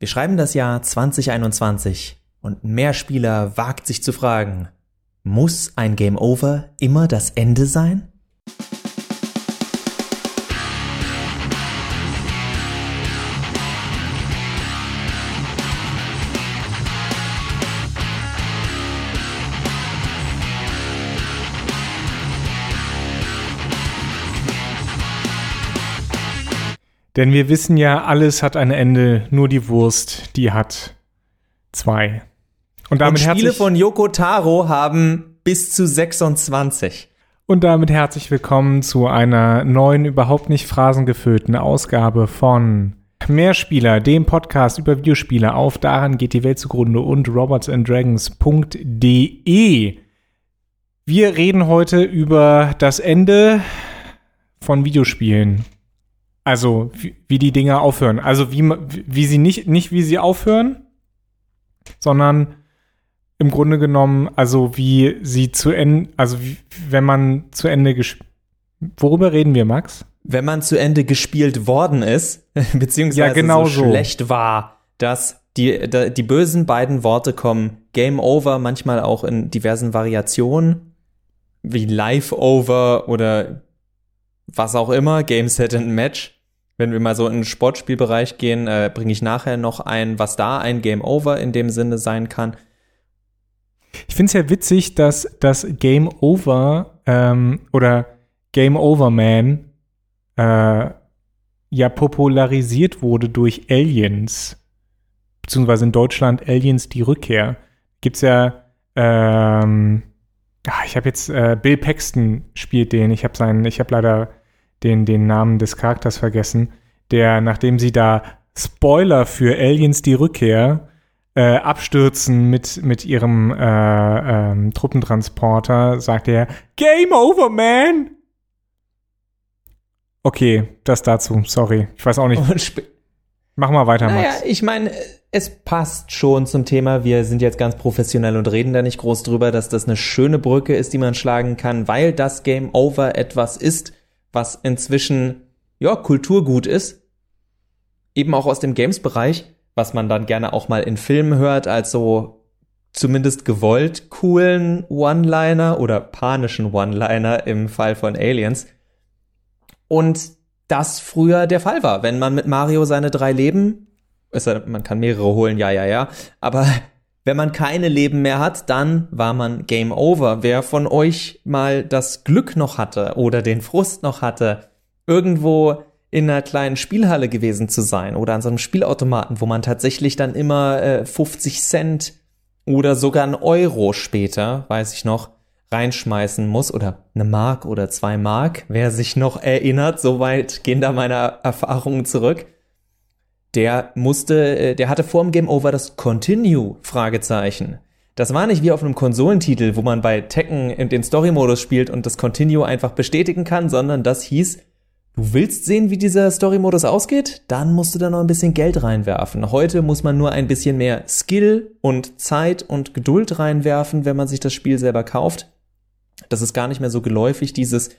Wir schreiben das Jahr 2021 und ein Mehrspieler wagt sich zu fragen, muss ein Game Over immer das Ende sein? Denn wir wissen ja, alles hat ein Ende, nur die Wurst, die hat zwei. Und damit Und Spiele von Yoko Taro haben bis zu 26. Und damit herzlich willkommen zu einer neuen, überhaupt nicht phrasengefüllten Ausgabe von Mehrspieler, dem Podcast über Videospiele auf daran geht die Welt zugrunde und robotsanddragons.de. Wir reden heute über das Ende von Videospielen. Also, wie, wie die Dinge aufhören. Also, wie, wie sie nicht, nicht wie sie aufhören, sondern im Grunde genommen, also wie sie zu Ende, also wie, wenn man zu Ende gespielt. Worüber reden wir, Max? Wenn man zu Ende gespielt worden ist, beziehungsweise ja, genau so, so schlecht war, dass die, die bösen beiden Worte kommen, Game Over, manchmal auch in diversen Variationen, wie Life Over oder was auch immer, Game Set and Match. Wenn wir mal so in den Sportspielbereich gehen, äh, bringe ich nachher noch ein, was da ein Game Over in dem Sinne sein kann. Ich finde es ja witzig, dass das Game Over ähm, oder Game Over Man äh, ja popularisiert wurde durch Aliens, beziehungsweise in Deutschland Aliens die Rückkehr. Gibt's ja, ähm, ach, ich habe jetzt äh, Bill Paxton spielt den. Ich habe seinen, ich habe leider den, den Namen des Charakters vergessen, der, nachdem sie da Spoiler für Aliens die Rückkehr äh, abstürzen mit, mit ihrem äh, ähm, Truppentransporter, sagt er, Game over, man! Okay, das dazu, sorry. Ich weiß auch nicht. Mach mal weiter, naja, Max. ich meine, es passt schon zum Thema. Wir sind jetzt ganz professionell und reden da nicht groß drüber, dass das eine schöne Brücke ist, die man schlagen kann, weil das Game Over etwas ist, was inzwischen ja Kulturgut ist, eben auch aus dem Games-Bereich, was man dann gerne auch mal in Filmen hört, als so zumindest gewollt coolen One-Liner oder panischen One-Liner im Fall von Aliens. Und das früher der Fall war, wenn man mit Mario seine drei Leben, man kann mehrere holen, ja, ja, ja, aber wenn man keine Leben mehr hat, dann war man Game Over. Wer von euch mal das Glück noch hatte oder den Frust noch hatte, irgendwo in einer kleinen Spielhalle gewesen zu sein oder an so einem Spielautomaten, wo man tatsächlich dann immer äh, 50 Cent oder sogar ein Euro später, weiß ich noch, reinschmeißen muss oder eine Mark oder zwei Mark, wer sich noch erinnert, soweit gehen da meine Erfahrungen zurück der musste, äh, der hatte vor dem Game Over das Continue Fragezeichen. Das war nicht wie auf einem Konsolentitel, wo man bei Tekken den Story-Modus spielt und das Continue einfach bestätigen kann, sondern das hieß, du willst sehen, wie dieser Story-Modus ausgeht? Dann musst du da noch ein bisschen Geld reinwerfen. Heute muss man nur ein bisschen mehr Skill und Zeit und Geduld reinwerfen, wenn man sich das Spiel selber kauft. Das ist gar nicht mehr so geläufig, dieses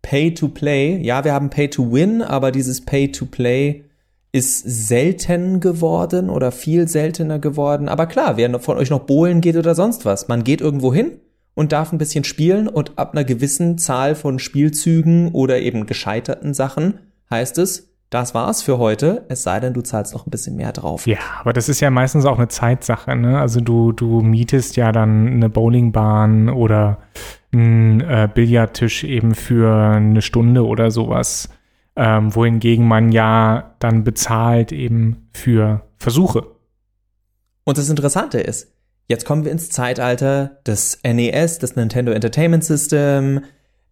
Pay-to-Play. Ja, wir haben Pay-to-Win, aber dieses Pay-to-Play ist selten geworden oder viel seltener geworden. Aber klar, wer von euch noch Bohlen geht oder sonst was, man geht irgendwo hin und darf ein bisschen spielen und ab einer gewissen Zahl von Spielzügen oder eben gescheiterten Sachen heißt es, das war's für heute, es sei denn, du zahlst noch ein bisschen mehr drauf. Ja, aber das ist ja meistens auch eine Zeitsache, ne? Also du, du mietest ja dann eine Bowlingbahn oder einen äh, Billardtisch eben für eine Stunde oder sowas ähm, wohingegen man ja dann bezahlt eben für Versuche. Und das Interessante ist, jetzt kommen wir ins Zeitalter des NES, des Nintendo Entertainment System.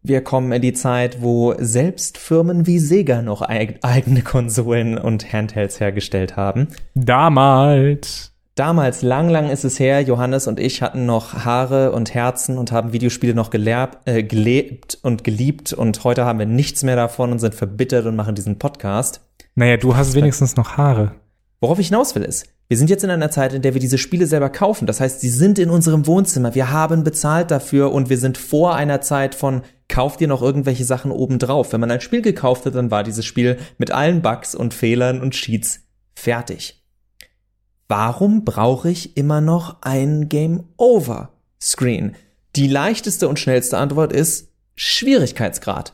Wir kommen in die Zeit, wo selbst Firmen wie Sega noch eigene Konsolen und Handhelds hergestellt haben. Damals. Damals, lang, lang ist es her, Johannes und ich hatten noch Haare und Herzen und haben Videospiele noch gelerbt, äh, gelebt und geliebt und heute haben wir nichts mehr davon und sind verbittert und machen diesen Podcast. Naja, du hast wenigstens noch Haare. Worauf ich hinaus will ist, wir sind jetzt in einer Zeit, in der wir diese Spiele selber kaufen. Das heißt, sie sind in unserem Wohnzimmer. Wir haben bezahlt dafür und wir sind vor einer Zeit von kauft ihr noch irgendwelche Sachen obendrauf. Wenn man ein Spiel gekauft hat, dann war dieses Spiel mit allen Bugs und Fehlern und Cheats fertig. Warum brauche ich immer noch ein Game Over Screen? Die leichteste und schnellste Antwort ist Schwierigkeitsgrad.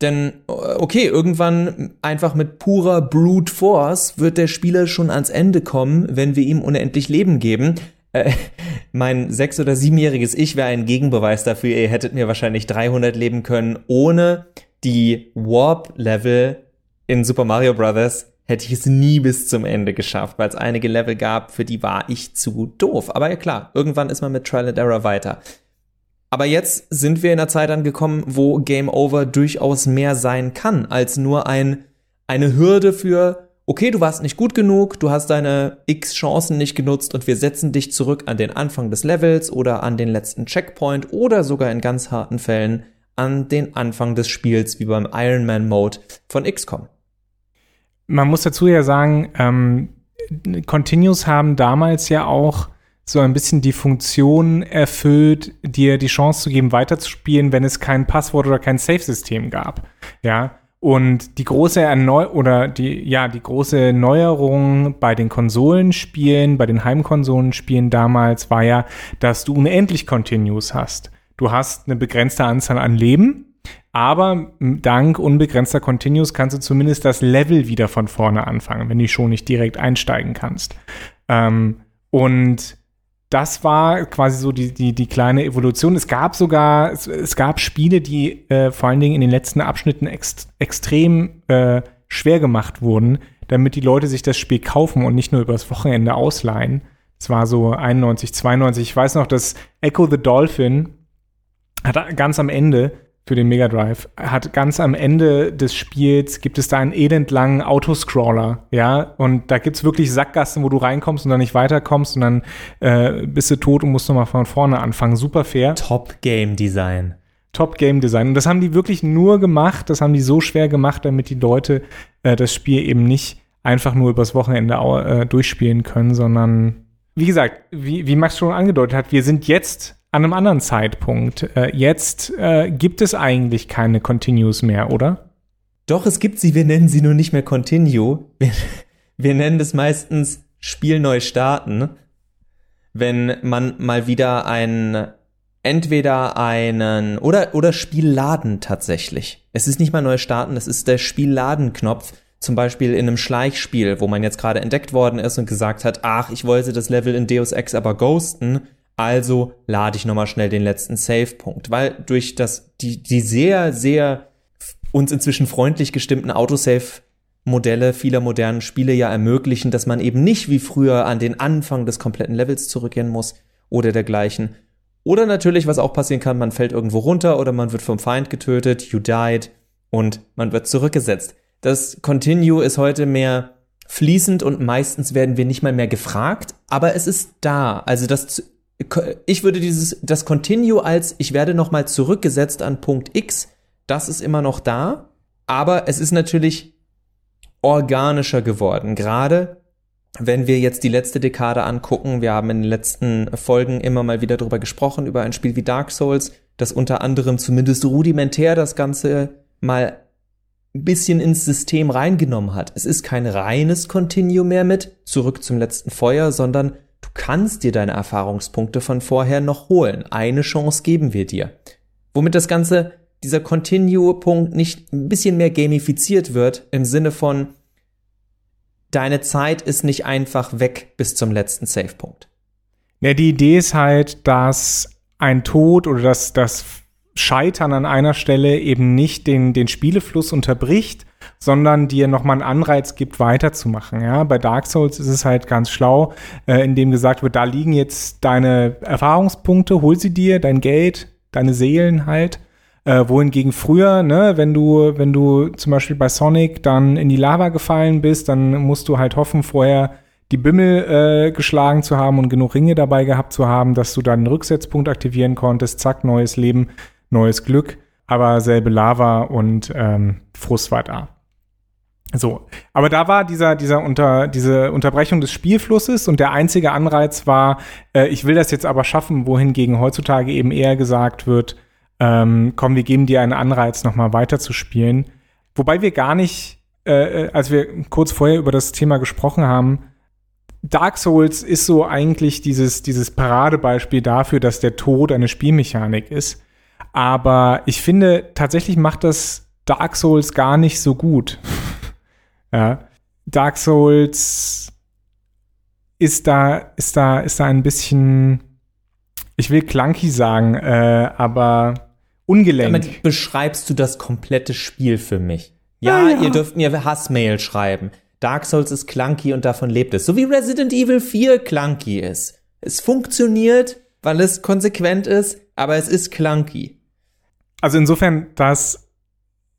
Denn, okay, irgendwann einfach mit purer Brute Force wird der Spieler schon ans Ende kommen, wenn wir ihm unendlich Leben geben. Äh, mein sechs- oder siebenjähriges Ich wäre ein Gegenbeweis dafür. Ihr hättet mir wahrscheinlich 300 leben können. Ohne die Warp-Level in Super Mario Bros. Hätte ich es nie bis zum Ende geschafft, weil es einige Level gab, für die war ich zu doof. Aber ja klar, irgendwann ist man mit Trial and Error weiter. Aber jetzt sind wir in einer Zeit angekommen, wo Game Over durchaus mehr sein kann als nur ein, eine Hürde für, okay, du warst nicht gut genug, du hast deine x Chancen nicht genutzt und wir setzen dich zurück an den Anfang des Levels oder an den letzten Checkpoint oder sogar in ganz harten Fällen an den Anfang des Spiels, wie beim Iron Man Mode von XCOM. Man muss dazu ja sagen, ähm, Continues haben damals ja auch so ein bisschen die Funktion erfüllt, dir die Chance zu geben, weiterzuspielen, wenn es kein Passwort oder kein Safe-System gab. Ja. Und die große Erneu oder die, ja, die große Neuerung bei den Konsolenspielen, bei den Heimkonsolenspielen damals war ja, dass du unendlich Continues hast. Du hast eine begrenzte Anzahl an Leben, aber dank unbegrenzter Continues kannst du zumindest das Level wieder von vorne anfangen, wenn du schon nicht direkt einsteigen kannst. Ähm, und das war quasi so die, die, die kleine Evolution. Es gab sogar, es, es gab Spiele, die äh, vor allen Dingen in den letzten Abschnitten ex, extrem äh, schwer gemacht wurden, damit die Leute sich das Spiel kaufen und nicht nur übers Wochenende ausleihen. Es war so 91, 92. Ich weiß noch, dass Echo the Dolphin hat ganz am Ende für den Mega Drive. Hat ganz am Ende des Spiels gibt es da einen elendlangen Autoscroller, ja, und da gibt's wirklich Sackgassen, wo du reinkommst und dann nicht weiterkommst und dann äh, bist du tot und musst nochmal von vorne anfangen. Super fair. Top Game Design. Top Game Design. Und das haben die wirklich nur gemacht, das haben die so schwer gemacht, damit die Leute äh, das Spiel eben nicht einfach nur übers Wochenende äh, durchspielen können, sondern wie gesagt, wie, wie Max schon angedeutet hat, wir sind jetzt an einem anderen Zeitpunkt. Äh, jetzt äh, gibt es eigentlich keine Continues mehr, oder? Doch, es gibt sie, wir nennen sie nur nicht mehr Continue. Wir, wir nennen das meistens Spiel neu starten, wenn man mal wieder ein entweder einen oder oder Spielladen tatsächlich. Es ist nicht mal neu starten, es ist der Spielladen-Knopf. Zum Beispiel in einem Schleichspiel, wo man jetzt gerade entdeckt worden ist und gesagt hat, ach, ich wollte das Level in Deus Ex aber ghosten also lade ich nochmal schnell den letzten Save-Punkt, weil durch das, die, die sehr, sehr uns inzwischen freundlich gestimmten Autosave-Modelle vieler modernen Spiele ja ermöglichen, dass man eben nicht wie früher an den Anfang des kompletten Levels zurückgehen muss oder dergleichen. Oder natürlich, was auch passieren kann, man fällt irgendwo runter oder man wird vom Feind getötet, you died und man wird zurückgesetzt. Das Continue ist heute mehr fließend und meistens werden wir nicht mal mehr gefragt, aber es ist da. Also das ich würde dieses, das Continue als, ich werde nochmal zurückgesetzt an Punkt X, das ist immer noch da, aber es ist natürlich organischer geworden. Gerade wenn wir jetzt die letzte Dekade angucken, wir haben in den letzten Folgen immer mal wieder darüber gesprochen, über ein Spiel wie Dark Souls, das unter anderem zumindest rudimentär das Ganze mal ein bisschen ins System reingenommen hat. Es ist kein reines Continue mehr mit zurück zum letzten Feuer, sondern kannst dir deine Erfahrungspunkte von vorher noch holen. Eine Chance geben wir dir. Womit das Ganze, dieser Continue-Punkt nicht ein bisschen mehr gamifiziert wird, im Sinne von, deine Zeit ist nicht einfach weg bis zum letzten Save-Punkt. Ja, die Idee ist halt, dass ein Tod oder dass das Scheitern an einer Stelle eben nicht den, den Spielefluss unterbricht, sondern dir nochmal einen Anreiz gibt, weiterzumachen. Ja, bei Dark Souls ist es halt ganz schlau, äh, indem gesagt wird, da liegen jetzt deine Erfahrungspunkte, hol sie dir, dein Geld, deine Seelen halt. Äh, wohingegen früher, ne, wenn du, wenn du zum Beispiel bei Sonic dann in die Lava gefallen bist, dann musst du halt hoffen, vorher die Bimmel äh, geschlagen zu haben und genug Ringe dabei gehabt zu haben, dass du dann einen Rücksetzpunkt aktivieren konntest, zack, neues Leben, neues Glück, aber selbe Lava und ähm, Frust war da. So, aber da war dieser, dieser unter, diese Unterbrechung des Spielflusses und der einzige Anreiz war, äh, ich will das jetzt aber schaffen, wohingegen heutzutage eben eher gesagt wird, ähm, komm, wir geben dir einen Anreiz, nochmal weiterzuspielen. Wobei wir gar nicht, äh, äh, als wir kurz vorher über das Thema gesprochen haben, Dark Souls ist so eigentlich dieses, dieses Paradebeispiel dafür, dass der Tod eine Spielmechanik ist. Aber ich finde, tatsächlich macht das Dark Souls gar nicht so gut. ja. Dark Souls ist da, ist da, ist da ein bisschen, ich will clunky sagen, äh, aber ungelenkt. Damit beschreibst du das komplette Spiel für mich. Ja, ja, ihr dürft mir Hassmail schreiben. Dark Souls ist clunky und davon lebt es. So wie Resident Evil 4 clunky ist. Es funktioniert, weil es konsequent ist, aber es ist clunky. Also insofern, dass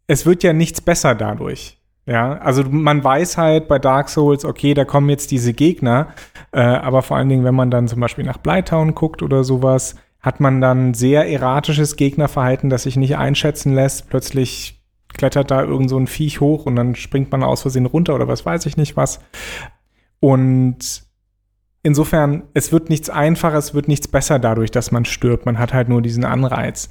es wird ja nichts besser dadurch. Ja, also man weiß halt bei Dark Souls, okay, da kommen jetzt diese Gegner, äh, aber vor allen Dingen, wenn man dann zum Beispiel nach Blytown guckt oder sowas, hat man dann sehr erratisches Gegnerverhalten, das sich nicht einschätzen lässt. Plötzlich klettert da irgend so ein Viech hoch und dann springt man aus Versehen runter oder was weiß ich nicht was. Und insofern, es wird nichts einfacher, es wird nichts besser dadurch, dass man stirbt. Man hat halt nur diesen Anreiz.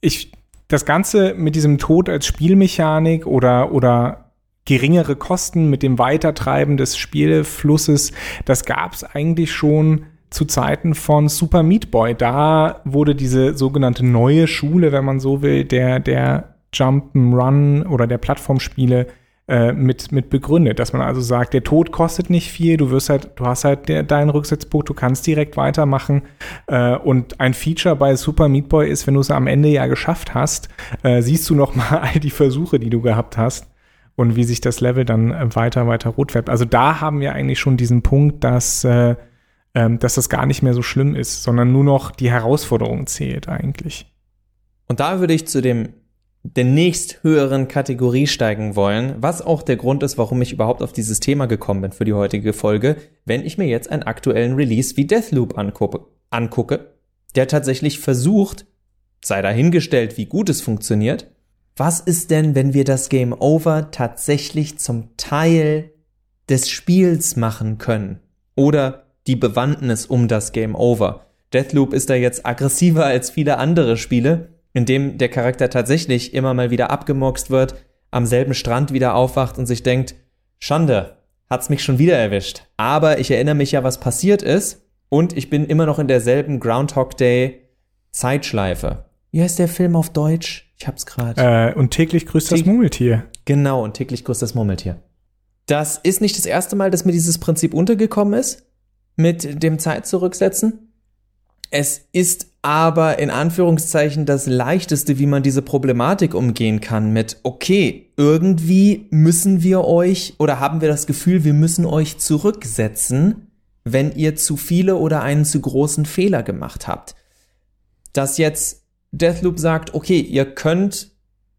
Ich, das Ganze mit diesem Tod als Spielmechanik oder, oder geringere Kosten mit dem Weitertreiben des Spielflusses, das gab es eigentlich schon zu Zeiten von Super Meat Boy. Da wurde diese sogenannte neue Schule, wenn man so will, der, der Jump'n'Run oder der Plattformspiele äh, mit, mit begründet, dass man also sagt, der Tod kostet nicht viel, du wirst halt, du hast halt der, deinen Rücksetzpunkt, du kannst direkt weitermachen. Äh, und ein Feature bei Super Meat Boy ist, wenn du es am Ende ja geschafft hast, äh, siehst du noch mal all die Versuche, die du gehabt hast und wie sich das Level dann äh, weiter, weiter rot färbt. Also da haben wir eigentlich schon diesen Punkt, dass, äh, ähm, dass das gar nicht mehr so schlimm ist, sondern nur noch die Herausforderung zählt eigentlich. Und da würde ich zu dem der nächst höheren Kategorie steigen wollen, was auch der Grund ist, warum ich überhaupt auf dieses Thema gekommen bin für die heutige Folge, wenn ich mir jetzt einen aktuellen Release wie Deathloop angucke, angucke der tatsächlich versucht, sei dahingestellt, wie gut es funktioniert, was ist denn, wenn wir das Game Over tatsächlich zum Teil des Spiels machen können? Oder die Bewandtnis um das Game Over? Deathloop ist da jetzt aggressiver als viele andere Spiele, in dem der Charakter tatsächlich immer mal wieder abgemurkst wird, am selben Strand wieder aufwacht und sich denkt, Schande, hat's mich schon wieder erwischt. Aber ich erinnere mich ja, was passiert ist und ich bin immer noch in derselben Groundhog Day Zeitschleife. Wie heißt der Film auf Deutsch? Ich hab's gerade. Äh, und täglich grüßt das Murmeltier. Genau, und täglich grüßt das Murmeltier. Das ist nicht das erste Mal, dass mir dieses Prinzip untergekommen ist, mit dem Zeit zurücksetzen. Es ist aber in Anführungszeichen das leichteste, wie man diese Problematik umgehen kann mit, okay, irgendwie müssen wir euch oder haben wir das Gefühl, wir müssen euch zurücksetzen, wenn ihr zu viele oder einen zu großen Fehler gemacht habt. Dass jetzt Deathloop sagt, okay, ihr könnt,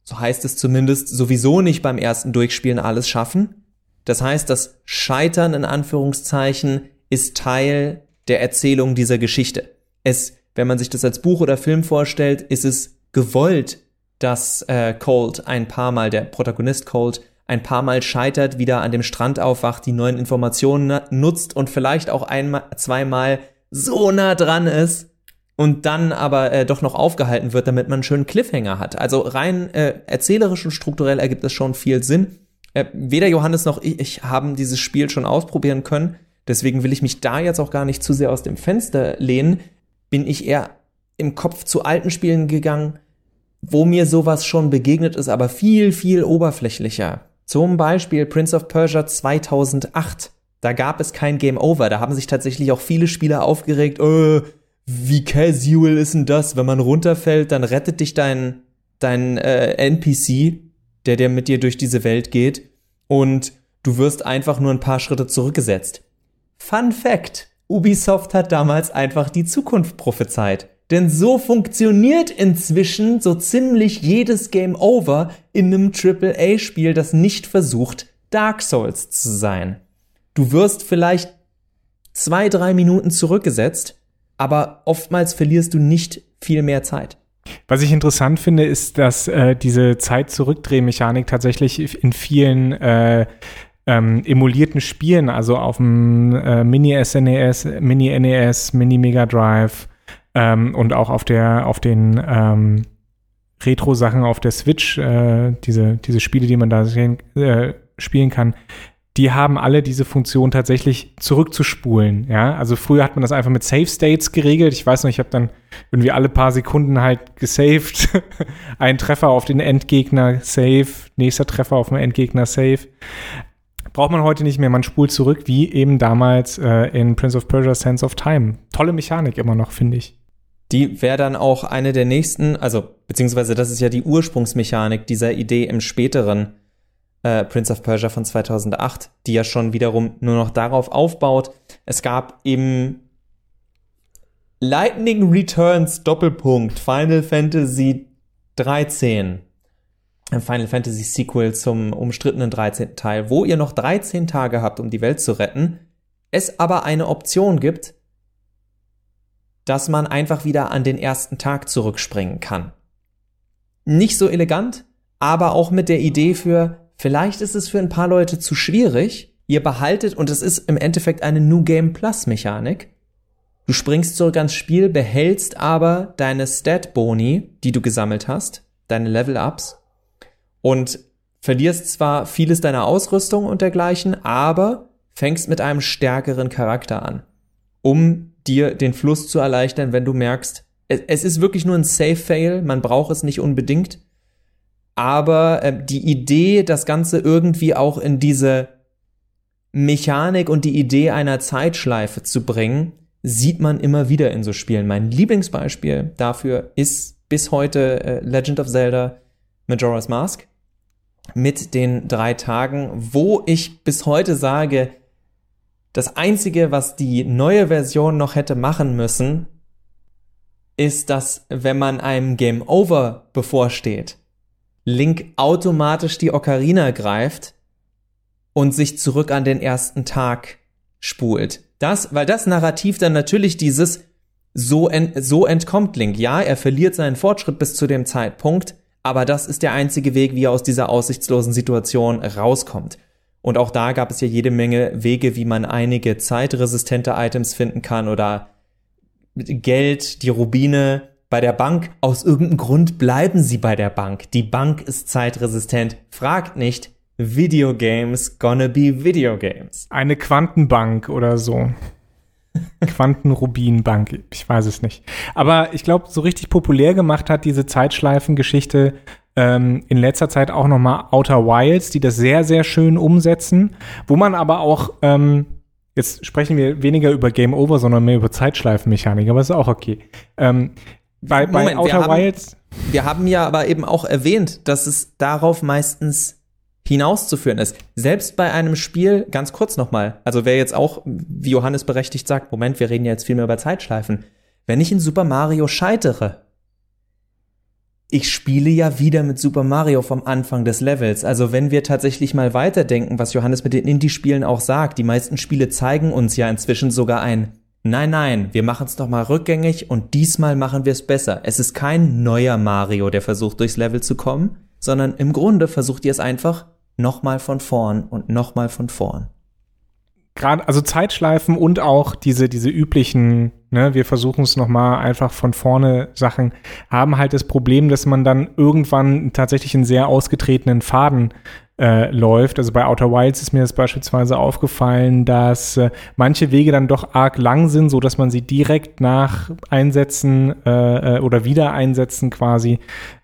so heißt es zumindest, sowieso nicht beim ersten Durchspielen alles schaffen. Das heißt, das Scheitern in Anführungszeichen ist Teil der Erzählung dieser Geschichte. Es wenn man sich das als Buch oder Film vorstellt, ist es gewollt, dass äh, Colt ein paar Mal, der Protagonist Colt, ein paar Mal scheitert, wieder an dem Strand aufwacht, die neuen Informationen nutzt und vielleicht auch einmal, zweimal so nah dran ist und dann aber äh, doch noch aufgehalten wird, damit man einen schönen Cliffhanger hat. Also rein äh, erzählerisch und strukturell ergibt es schon viel Sinn. Äh, weder Johannes noch ich, ich haben dieses Spiel schon ausprobieren können. Deswegen will ich mich da jetzt auch gar nicht zu sehr aus dem Fenster lehnen bin ich eher im Kopf zu alten Spielen gegangen, wo mir sowas schon begegnet ist, aber viel, viel oberflächlicher. Zum Beispiel Prince of Persia 2008. Da gab es kein Game Over. Da haben sich tatsächlich auch viele Spieler aufgeregt. Äh, wie casual ist denn das? Wenn man runterfällt, dann rettet dich dein, dein äh, NPC, der der mit dir durch diese Welt geht. Und du wirst einfach nur ein paar Schritte zurückgesetzt. Fun Fact. Ubisoft hat damals einfach die Zukunft prophezeit. Denn so funktioniert inzwischen so ziemlich jedes Game Over in einem AAA-Spiel, das nicht versucht, Dark Souls zu sein. Du wirst vielleicht zwei, drei Minuten zurückgesetzt, aber oftmals verlierst du nicht viel mehr Zeit. Was ich interessant finde, ist, dass äh, diese Zeit-Zurückdrehmechanik tatsächlich in vielen äh, ähm, emulierten Spielen, also auf dem äh, Mini-SNES, Mini-NES, Mini-Mega Drive ähm, und auch auf der, auf den ähm, Retro-Sachen auf der Switch, äh, diese, diese Spiele, die man da sehen, äh, spielen kann, die haben alle diese Funktion tatsächlich zurückzuspulen. Ja, also früher hat man das einfach mit Save States geregelt. Ich weiß noch, ich habe dann irgendwie alle paar Sekunden halt gesaved. Ein Treffer auf den Endgegner, Save. Nächster Treffer auf den Endgegner, Save. Braucht man heute nicht mehr. Man spult zurück, wie eben damals äh, in Prince of Persia Sense of Time. Tolle Mechanik immer noch, finde ich. Die wäre dann auch eine der nächsten, also beziehungsweise das ist ja die Ursprungsmechanik dieser Idee im späteren äh, Prince of Persia von 2008, die ja schon wiederum nur noch darauf aufbaut. Es gab eben Lightning Returns Doppelpunkt Final Fantasy 13. Final Fantasy Sequel zum umstrittenen 13. Teil, wo ihr noch 13 Tage habt, um die Welt zu retten, es aber eine Option gibt, dass man einfach wieder an den ersten Tag zurückspringen kann. Nicht so elegant, aber auch mit der Idee für, vielleicht ist es für ein paar Leute zu schwierig, ihr behaltet, und es ist im Endeffekt eine New Game Plus Mechanik, du springst zurück ans Spiel, behältst aber deine Stat-Boni, die du gesammelt hast, deine Level-Ups, und verlierst zwar vieles deiner Ausrüstung und dergleichen, aber fängst mit einem stärkeren Charakter an, um dir den Fluss zu erleichtern, wenn du merkst, es, ist wirklich nur ein Safe-Fail, man braucht es nicht unbedingt. Aber äh, die Idee, das Ganze irgendwie auch in diese Mechanik und die Idee einer Zeitschleife zu bringen, sieht man immer wieder in so Spielen. Mein Lieblingsbeispiel dafür ist bis heute äh, Legend of Zelda Majora's Mask mit den drei Tagen, wo ich bis heute sage, das Einzige, was die neue Version noch hätte machen müssen, ist, dass wenn man einem Game Over bevorsteht, Link automatisch die Ocarina greift und sich zurück an den ersten Tag spult. Das, weil das Narrativ dann natürlich dieses so, ent, so entkommt Link. Ja, er verliert seinen Fortschritt bis zu dem Zeitpunkt, aber das ist der einzige Weg, wie er aus dieser aussichtslosen Situation rauskommt. Und auch da gab es ja jede Menge Wege, wie man einige zeitresistente Items finden kann oder Geld, die Rubine bei der Bank. Aus irgendeinem Grund bleiben sie bei der Bank. Die Bank ist zeitresistent. Fragt nicht. Videogames gonna be Videogames. Eine Quantenbank oder so. Quantenrubinbank, ich weiß es nicht. Aber ich glaube, so richtig populär gemacht hat diese Zeitschleifengeschichte ähm, in letzter Zeit auch noch mal Outer Wilds, die das sehr, sehr schön umsetzen, wo man aber auch, ähm, jetzt sprechen wir weniger über Game Over, sondern mehr über Zeitschleifenmechanik, aber ist auch okay. Ähm, bei, Moment, bei Outer wir Wilds. Haben, wir haben ja aber eben auch erwähnt, dass es darauf meistens hinauszuführen ist. Selbst bei einem Spiel, ganz kurz nochmal, also wer jetzt auch, wie Johannes berechtigt sagt, Moment, wir reden ja jetzt viel mehr über Zeitschleifen. Wenn ich in Super Mario scheitere, ich spiele ja wieder mit Super Mario vom Anfang des Levels. Also wenn wir tatsächlich mal weiterdenken, was Johannes mit den Indie-Spielen auch sagt, die meisten Spiele zeigen uns ja inzwischen sogar ein, nein, nein, wir machen es doch mal rückgängig und diesmal machen wir es besser. Es ist kein neuer Mario, der versucht durchs Level zu kommen, sondern im Grunde versucht ihr es einfach nochmal von vorn und nochmal von vorn. Gerade, also Zeitschleifen und auch diese, diese üblichen, ne, wir versuchen es nochmal einfach von vorne Sachen, haben halt das Problem, dass man dann irgendwann tatsächlich einen sehr ausgetretenen Faden äh, läuft. Also bei Outer Wilds ist mir das beispielsweise aufgefallen, dass äh, manche Wege dann doch arg lang sind, so dass man sie direkt nach Einsätzen äh, äh, oder Wiedereinsätzen quasi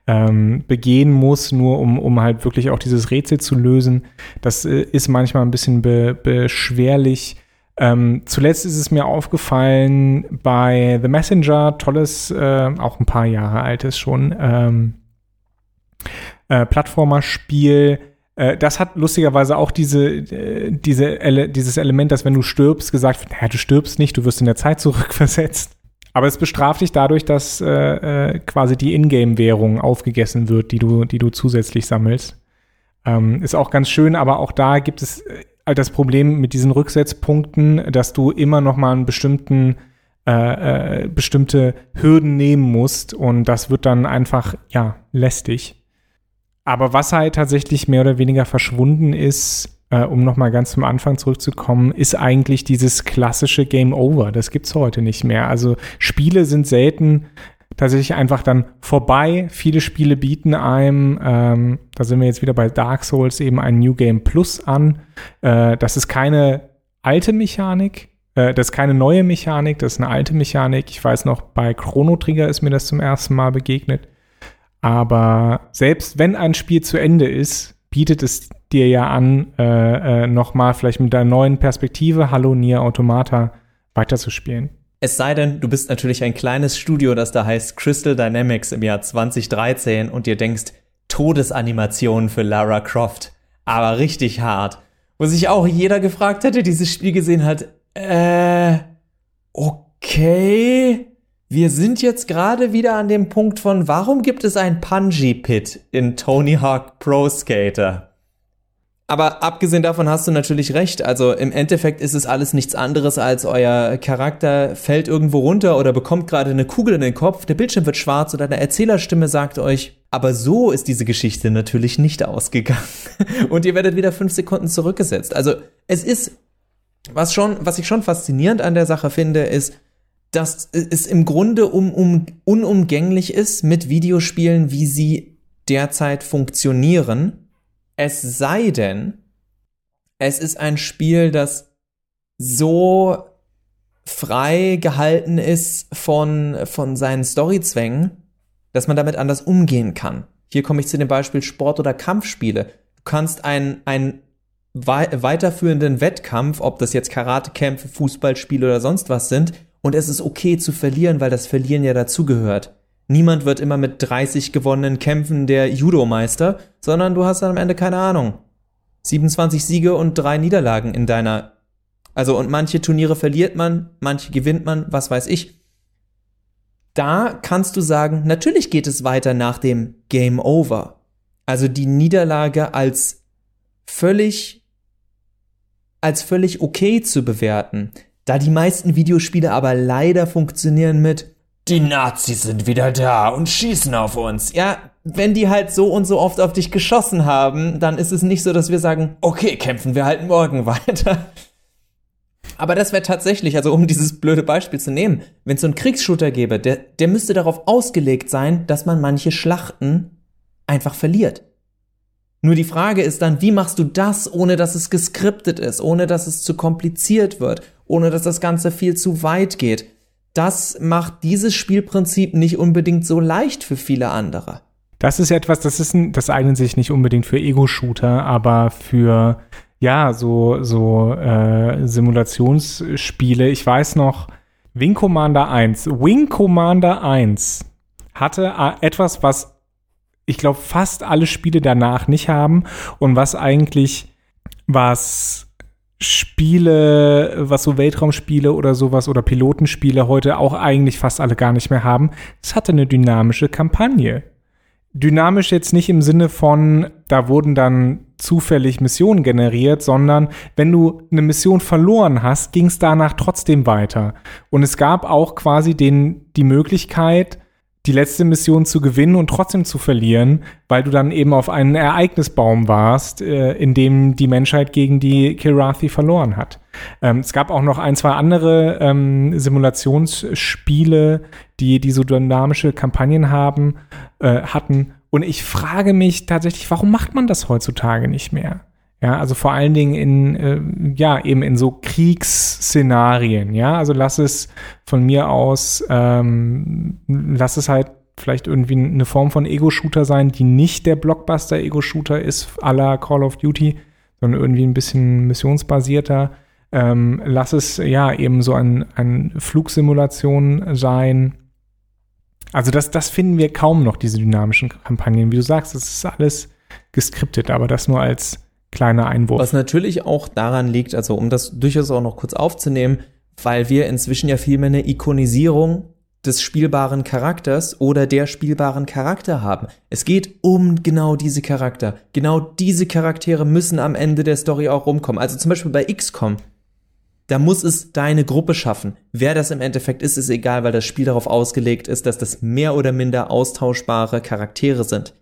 ähm, begehen muss, nur um, um halt wirklich auch dieses Rätsel zu lösen. Das äh, ist manchmal ein bisschen be beschwerlich. Ähm, zuletzt ist es mir aufgefallen bei The Messenger, tolles, äh, auch ein paar Jahre altes schon, ähm, äh, Plattformerspiel. Äh, das hat lustigerweise auch diese, äh, diese dieses Element, dass wenn du stirbst, gesagt wird, naja, du stirbst nicht, du wirst in der Zeit zurückversetzt. Aber es bestraft dich dadurch, dass äh, äh, quasi die Ingame-Währung aufgegessen wird, die du, die du zusätzlich sammelst. Ähm, ist auch ganz schön, aber auch da gibt es äh, das Problem mit diesen Rücksetzpunkten, dass du immer noch mal einen bestimmten äh, äh, bestimmte Hürden nehmen musst und das wird dann einfach ja lästig. Aber was halt tatsächlich mehr oder weniger verschwunden ist, äh, um nochmal ganz zum Anfang zurückzukommen, ist eigentlich dieses klassische Game Over. Das gibt es heute nicht mehr. Also Spiele sind selten tatsächlich einfach dann vorbei. Viele Spiele bieten einem, ähm, da sind wir jetzt wieder bei Dark Souls, eben ein New Game Plus an. Äh, das ist keine alte Mechanik, äh, das ist keine neue Mechanik, das ist eine alte Mechanik. Ich weiß noch, bei Chrono Trigger ist mir das zum ersten Mal begegnet. Aber selbst wenn ein Spiel zu Ende ist, bietet es dir ja an, äh, äh, nochmal vielleicht mit einer neuen Perspektive Hallo Nier Automata weiterzuspielen. Es sei denn, du bist natürlich ein kleines Studio, das da heißt Crystal Dynamics im Jahr 2013 und dir denkst, Todesanimationen für Lara Croft. Aber richtig hart. Wo sich auch jeder gefragt hätte, dieses Spiel gesehen hat, äh, okay. Wir sind jetzt gerade wieder an dem Punkt von, warum gibt es ein Punji Pit in Tony Hawk Pro Skater? Aber abgesehen davon hast du natürlich recht. Also im Endeffekt ist es alles nichts anderes als euer Charakter fällt irgendwo runter oder bekommt gerade eine Kugel in den Kopf, der Bildschirm wird schwarz oder eine Erzählerstimme sagt euch, aber so ist diese Geschichte natürlich nicht ausgegangen. Und ihr werdet wieder fünf Sekunden zurückgesetzt. Also es ist, was schon, was ich schon faszinierend an der Sache finde, ist, dass es im Grunde um, um, unumgänglich ist mit Videospielen, wie sie derzeit funktionieren es sei denn, es ist ein Spiel, das so frei gehalten ist von, von seinen Storyzwängen, dass man damit anders umgehen kann. Hier komme ich zu dem Beispiel Sport- oder Kampfspiele. Du kannst einen, einen weiterführenden Wettkampf, ob das jetzt Karatekämpfe, Fußballspiele oder sonst was sind, und es ist okay zu verlieren, weil das Verlieren ja dazugehört. Niemand wird immer mit 30 gewonnenen Kämpfen der Judo-Meister, sondern du hast dann am Ende keine Ahnung. 27 Siege und drei Niederlagen in deiner. Also, und manche Turniere verliert man, manche gewinnt man, was weiß ich. Da kannst du sagen, natürlich geht es weiter nach dem Game Over. Also die Niederlage als völlig, als völlig okay zu bewerten. Da die meisten Videospiele aber leider funktionieren mit, die Nazis sind wieder da und schießen auf uns. Ja, wenn die halt so und so oft auf dich geschossen haben, dann ist es nicht so, dass wir sagen, okay, kämpfen wir halt morgen weiter. Aber das wäre tatsächlich, also um dieses blöde Beispiel zu nehmen, wenn es so einen Kriegsshooter gäbe, der, der müsste darauf ausgelegt sein, dass man manche Schlachten einfach verliert. Nur die Frage ist dann, wie machst du das, ohne dass es geskriptet ist, ohne dass es zu kompliziert wird, ohne dass das Ganze viel zu weit geht? das macht dieses Spielprinzip nicht unbedingt so leicht für viele andere. Das ist etwas, das ist ein, das eignet sich nicht unbedingt für Ego-Shooter, aber für ja, so, so äh, Simulationsspiele. Ich weiß noch, Wing Commander 1. Wing Commander 1 hatte äh, etwas, was ich glaube fast alle Spiele danach nicht haben und was eigentlich was Spiele, was so Weltraumspiele oder sowas oder Pilotenspiele heute auch eigentlich fast alle gar nicht mehr haben. Es hatte eine dynamische Kampagne. Dynamisch jetzt nicht im Sinne von, da wurden dann zufällig Missionen generiert, sondern wenn du eine Mission verloren hast, ging es danach trotzdem weiter. Und es gab auch quasi den, die Möglichkeit, die letzte Mission zu gewinnen und trotzdem zu verlieren, weil du dann eben auf einen Ereignisbaum warst, äh, in dem die Menschheit gegen die Kirathi verloren hat. Ähm, es gab auch noch ein, zwei andere ähm, Simulationsspiele, die, die so dynamische Kampagnen haben, äh, hatten. Und ich frage mich tatsächlich, warum macht man das heutzutage nicht mehr? Ja, also vor allen Dingen in, äh, ja, eben in so Kriegsszenarien, ja. Also lass es von mir aus, ähm, lass es halt vielleicht irgendwie eine Form von Ego-Shooter sein, die nicht der Blockbuster-Ego-Shooter ist, la Call of Duty, sondern irgendwie ein bisschen missionsbasierter. Ähm, lass es ja eben so ein, ein Flugsimulation sein. Also das, das finden wir kaum noch, diese dynamischen Kampagnen. Wie du sagst, das ist alles geskriptet, aber das nur als kleiner Einwurf. Was natürlich auch daran liegt, also um das durchaus auch noch kurz aufzunehmen, weil wir inzwischen ja viel mehr eine Ikonisierung des spielbaren Charakters oder der spielbaren Charakter haben. Es geht um genau diese Charakter. Genau diese Charaktere müssen am Ende der Story auch rumkommen. Also zum Beispiel bei XCOM. Da muss es deine Gruppe schaffen. Wer das im Endeffekt ist, ist egal, weil das Spiel darauf ausgelegt ist, dass das mehr oder minder austauschbare Charaktere sind.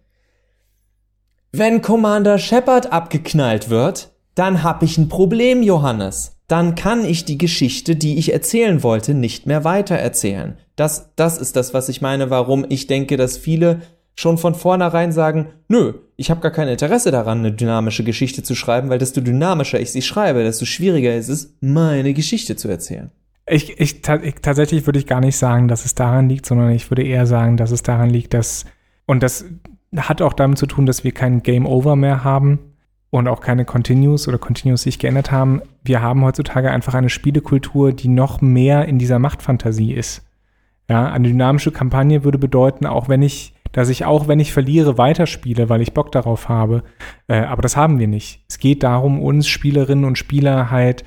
Wenn Commander Shepard abgeknallt wird, dann hab ich ein Problem, Johannes. dann kann ich die Geschichte, die ich erzählen wollte, nicht mehr weitererzählen. Das, das ist das, was ich meine, warum ich denke, dass viele schon von vornherein sagen, nö, ich habe gar kein Interesse daran, eine dynamische Geschichte zu schreiben, weil desto dynamischer ich sie schreibe, desto schwieriger ist es, meine Geschichte zu erzählen. Ich, ich, ich tatsächlich würde ich gar nicht sagen, dass es daran liegt, sondern ich würde eher sagen, dass es daran liegt, dass und das hat auch damit zu tun, dass wir kein Game Over mehr haben und auch keine Continues oder Continues sich geändert haben. Wir haben heutzutage einfach eine Spielekultur, die noch mehr in dieser Machtfantasie ist. Ja, eine dynamische Kampagne würde bedeuten, auch wenn ich, dass ich auch, wenn ich verliere, weiterspiele, weil ich Bock darauf habe. Äh, aber das haben wir nicht. Es geht darum, uns Spielerinnen und Spieler halt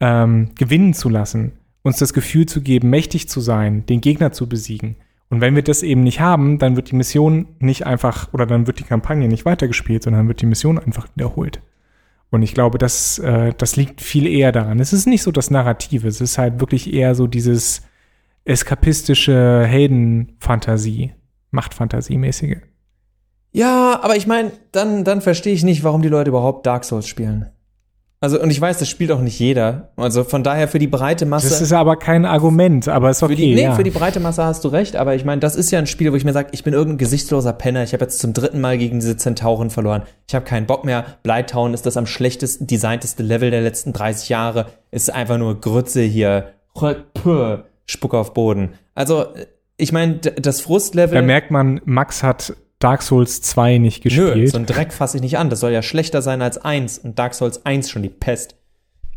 ähm, gewinnen zu lassen, uns das Gefühl zu geben, mächtig zu sein, den Gegner zu besiegen. Und wenn wir das eben nicht haben, dann wird die Mission nicht einfach oder dann wird die Kampagne nicht weitergespielt, sondern wird die Mission einfach wiederholt. Und ich glaube, das, äh, das liegt viel eher daran. Es ist nicht so das Narrative, es ist halt wirklich eher so dieses eskapistische Heldenfantasie, Machtfantasie-mäßige. Ja, aber ich meine, dann, dann verstehe ich nicht, warum die Leute überhaupt Dark Souls spielen. Also, und ich weiß, das spielt auch nicht jeder. Also von daher für die breite Masse. Das ist aber kein Argument, aber ist okay. Für die, nee, ja. für die breite Masse hast du recht, aber ich meine, das ist ja ein Spiel, wo ich mir sage, ich bin irgendein gesichtsloser Penner. Ich habe jetzt zum dritten Mal gegen diese Zentauren verloren. Ich habe keinen Bock mehr. Blighttown ist das am schlechtesten designteste Level der letzten 30 Jahre. Ist einfach nur Grütze hier. Spuck auf Boden. Also, ich meine, das Frustlevel. Da merkt man, Max hat Dark Souls 2 nicht gespielt. Nö, so ein Dreck fasse ich nicht an. Das soll ja schlechter sein als 1 und Dark Souls 1 schon die Pest.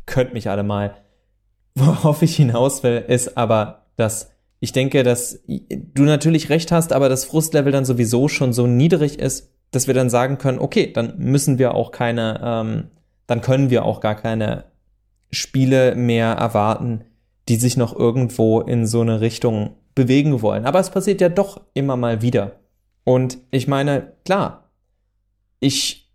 Könnt mich alle mal. Worauf ich hinaus will, ist aber, dass ich denke, dass du natürlich recht hast, aber das Frustlevel dann sowieso schon so niedrig ist, dass wir dann sagen können, okay, dann müssen wir auch keine, ähm, dann können wir auch gar keine Spiele mehr erwarten, die sich noch irgendwo in so eine Richtung bewegen wollen. Aber es passiert ja doch immer mal wieder. Und ich meine, klar, ich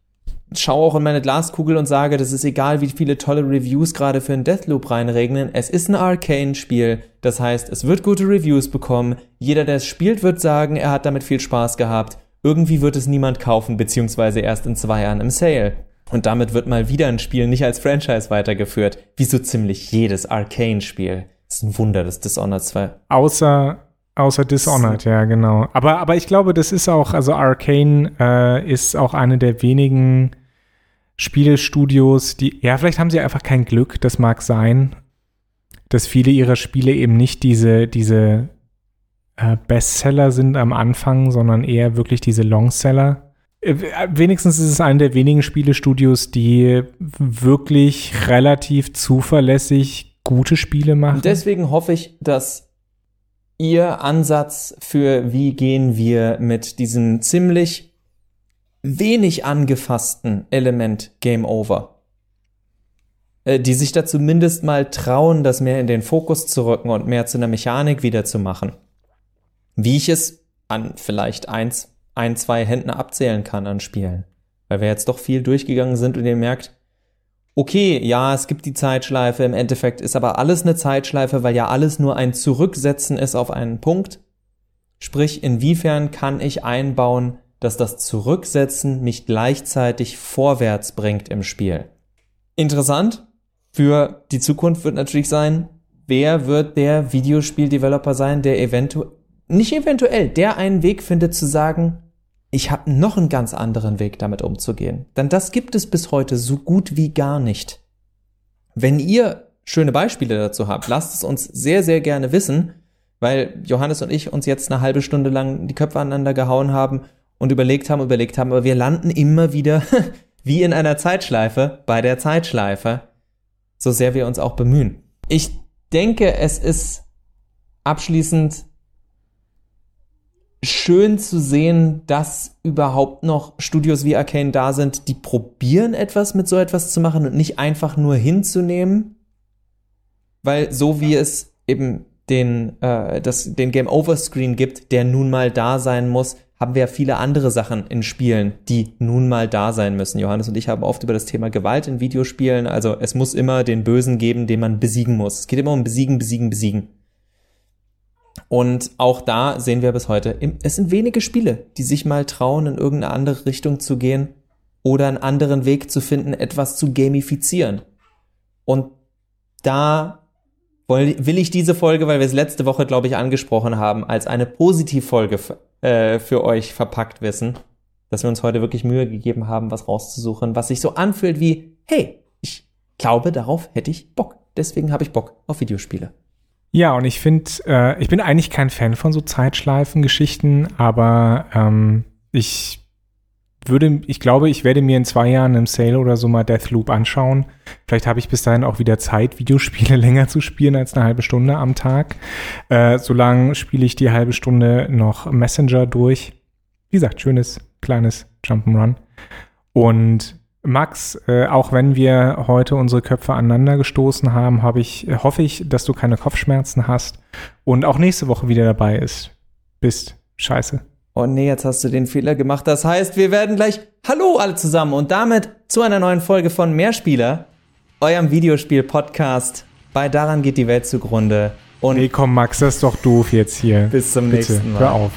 schaue auch in meine Glaskugel und sage, das ist egal, wie viele tolle Reviews gerade für ein Deathloop reinregnen. Es ist ein Arcane-Spiel. Das heißt, es wird gute Reviews bekommen. Jeder, der es spielt, wird sagen, er hat damit viel Spaß gehabt. Irgendwie wird es niemand kaufen, beziehungsweise erst in zwei Jahren im Sale. Und damit wird mal wieder ein Spiel nicht als Franchise weitergeführt, wie so ziemlich jedes Arcane-Spiel. Ist ein Wunder, dass Dishonored 2. Außer Außer Dishonored, ja, genau. Aber, aber ich glaube, das ist auch, also Arcane äh, ist auch eine der wenigen Spielestudios, die, ja, vielleicht haben sie einfach kein Glück, das mag sein, dass viele ihrer Spiele eben nicht diese, diese äh, Bestseller sind am Anfang, sondern eher wirklich diese Longseller. Äh, wenigstens ist es eine der wenigen Spielestudios, die wirklich relativ zuverlässig gute Spiele machen. Deswegen hoffe ich, dass Ihr Ansatz für wie gehen wir mit diesem ziemlich wenig angefassten Element Game Over? Äh, die sich da zumindest mal trauen, das mehr in den Fokus zu rücken und mehr zu einer Mechanik wieder zu machen. Wie ich es an vielleicht eins, ein, zwei Händen abzählen kann an Spielen. Weil wir jetzt doch viel durchgegangen sind und ihr merkt, okay, ja, es gibt die Zeitschleife, im Endeffekt ist aber alles eine Zeitschleife, weil ja alles nur ein Zurücksetzen ist auf einen Punkt. Sprich, inwiefern kann ich einbauen, dass das Zurücksetzen mich gleichzeitig vorwärts bringt im Spiel. Interessant für die Zukunft wird natürlich sein, wer wird der Videospieldeveloper sein, der eventuell, nicht eventuell, der einen Weg findet zu sagen, ich habe noch einen ganz anderen Weg damit umzugehen. Denn das gibt es bis heute so gut wie gar nicht. Wenn ihr schöne Beispiele dazu habt, lasst es uns sehr, sehr gerne wissen, weil Johannes und ich uns jetzt eine halbe Stunde lang die Köpfe aneinander gehauen haben und überlegt haben, überlegt haben, aber wir landen immer wieder wie in einer Zeitschleife bei der Zeitschleife, so sehr wir uns auch bemühen. Ich denke, es ist abschließend schön zu sehen, dass überhaupt noch Studios wie Arcane da sind, die probieren etwas mit so etwas zu machen und nicht einfach nur hinzunehmen, weil so wie es eben den, äh, das, den Game Over Screen gibt, der nun mal da sein muss, haben wir ja viele andere Sachen in Spielen, die nun mal da sein müssen. Johannes und ich haben oft über das Thema Gewalt in Videospielen. Also es muss immer den Bösen geben, den man besiegen muss. Es geht immer um besiegen, besiegen, besiegen. Und auch da sehen wir bis heute, es sind wenige Spiele, die sich mal trauen, in irgendeine andere Richtung zu gehen oder einen anderen Weg zu finden, etwas zu gamifizieren. Und da will ich diese Folge, weil wir es letzte Woche, glaube ich, angesprochen haben, als eine Positivfolge äh, für euch verpackt wissen. Dass wir uns heute wirklich Mühe gegeben haben, was rauszusuchen, was sich so anfühlt wie, hey, ich glaube, darauf hätte ich Bock. Deswegen habe ich Bock auf Videospiele. Ja, und ich finde, äh, ich bin eigentlich kein Fan von so Zeitschleifen-Geschichten, aber ähm, ich würde, ich glaube, ich werde mir in zwei Jahren im Sale oder so mal Deathloop anschauen. Vielleicht habe ich bis dahin auch wieder Zeit, Videospiele länger zu spielen als eine halbe Stunde am Tag. Äh, solange spiele ich die halbe Stunde noch Messenger durch. Wie gesagt, schönes, kleines Jump'n'Run. Und Max, äh, auch wenn wir heute unsere Köpfe aneinander gestoßen haben, habe ich, hoffe ich, dass du keine Kopfschmerzen hast und auch nächste Woche wieder dabei ist. Bist. Scheiße. Oh nee, jetzt hast du den Fehler gemacht. Das heißt, wir werden gleich Hallo alle zusammen und damit zu einer neuen Folge von Mehrspieler, eurem Videospiel-Podcast. Bei Daran geht die Welt zugrunde. Und nee, komm, Max, das ist doch doof jetzt hier. Bis zum Bitte, nächsten Mal. Hör auf.